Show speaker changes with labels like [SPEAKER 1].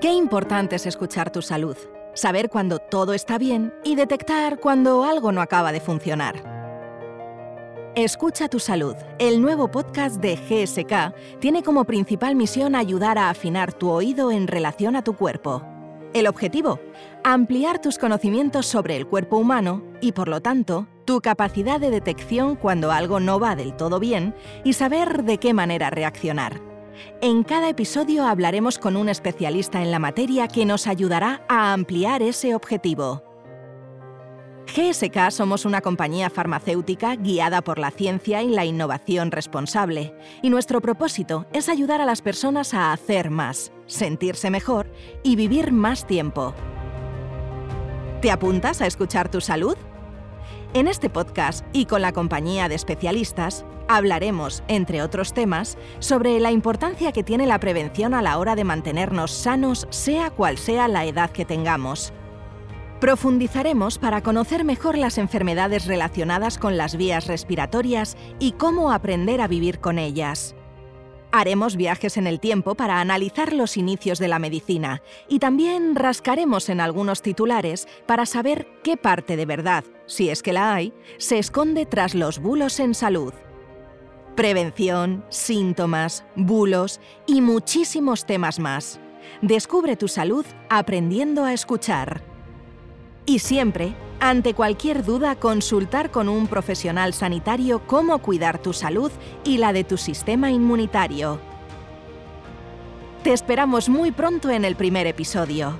[SPEAKER 1] Qué importante es escuchar tu salud, saber cuando todo está bien y detectar cuando algo no acaba de funcionar. Escucha tu salud, el nuevo podcast de GSK, tiene como principal misión ayudar a afinar tu oído en relación a tu cuerpo. El objetivo, ampliar tus conocimientos sobre el cuerpo humano y, por lo tanto, tu capacidad de detección cuando algo no va del todo bien y saber de qué manera reaccionar. En cada episodio hablaremos con un especialista en la materia que nos ayudará a ampliar ese objetivo. GSK somos una compañía farmacéutica guiada por la ciencia y la innovación responsable, y nuestro propósito es ayudar a las personas a hacer más, sentirse mejor y vivir más tiempo. ¿Te apuntas a escuchar tu salud? En este podcast y con la compañía de especialistas, hablaremos, entre otros temas, sobre la importancia que tiene la prevención a la hora de mantenernos sanos, sea cual sea la edad que tengamos. Profundizaremos para conocer mejor las enfermedades relacionadas con las vías respiratorias y cómo aprender a vivir con ellas. Haremos viajes en el tiempo para analizar los inicios de la medicina y también rascaremos en algunos titulares para saber qué parte de verdad, si es que la hay, se esconde tras los bulos en salud. Prevención, síntomas, bulos y muchísimos temas más. Descubre tu salud aprendiendo a escuchar. Y siempre, ante cualquier duda, consultar con un profesional sanitario cómo cuidar tu salud y la de tu sistema inmunitario. Te esperamos muy pronto en el primer episodio.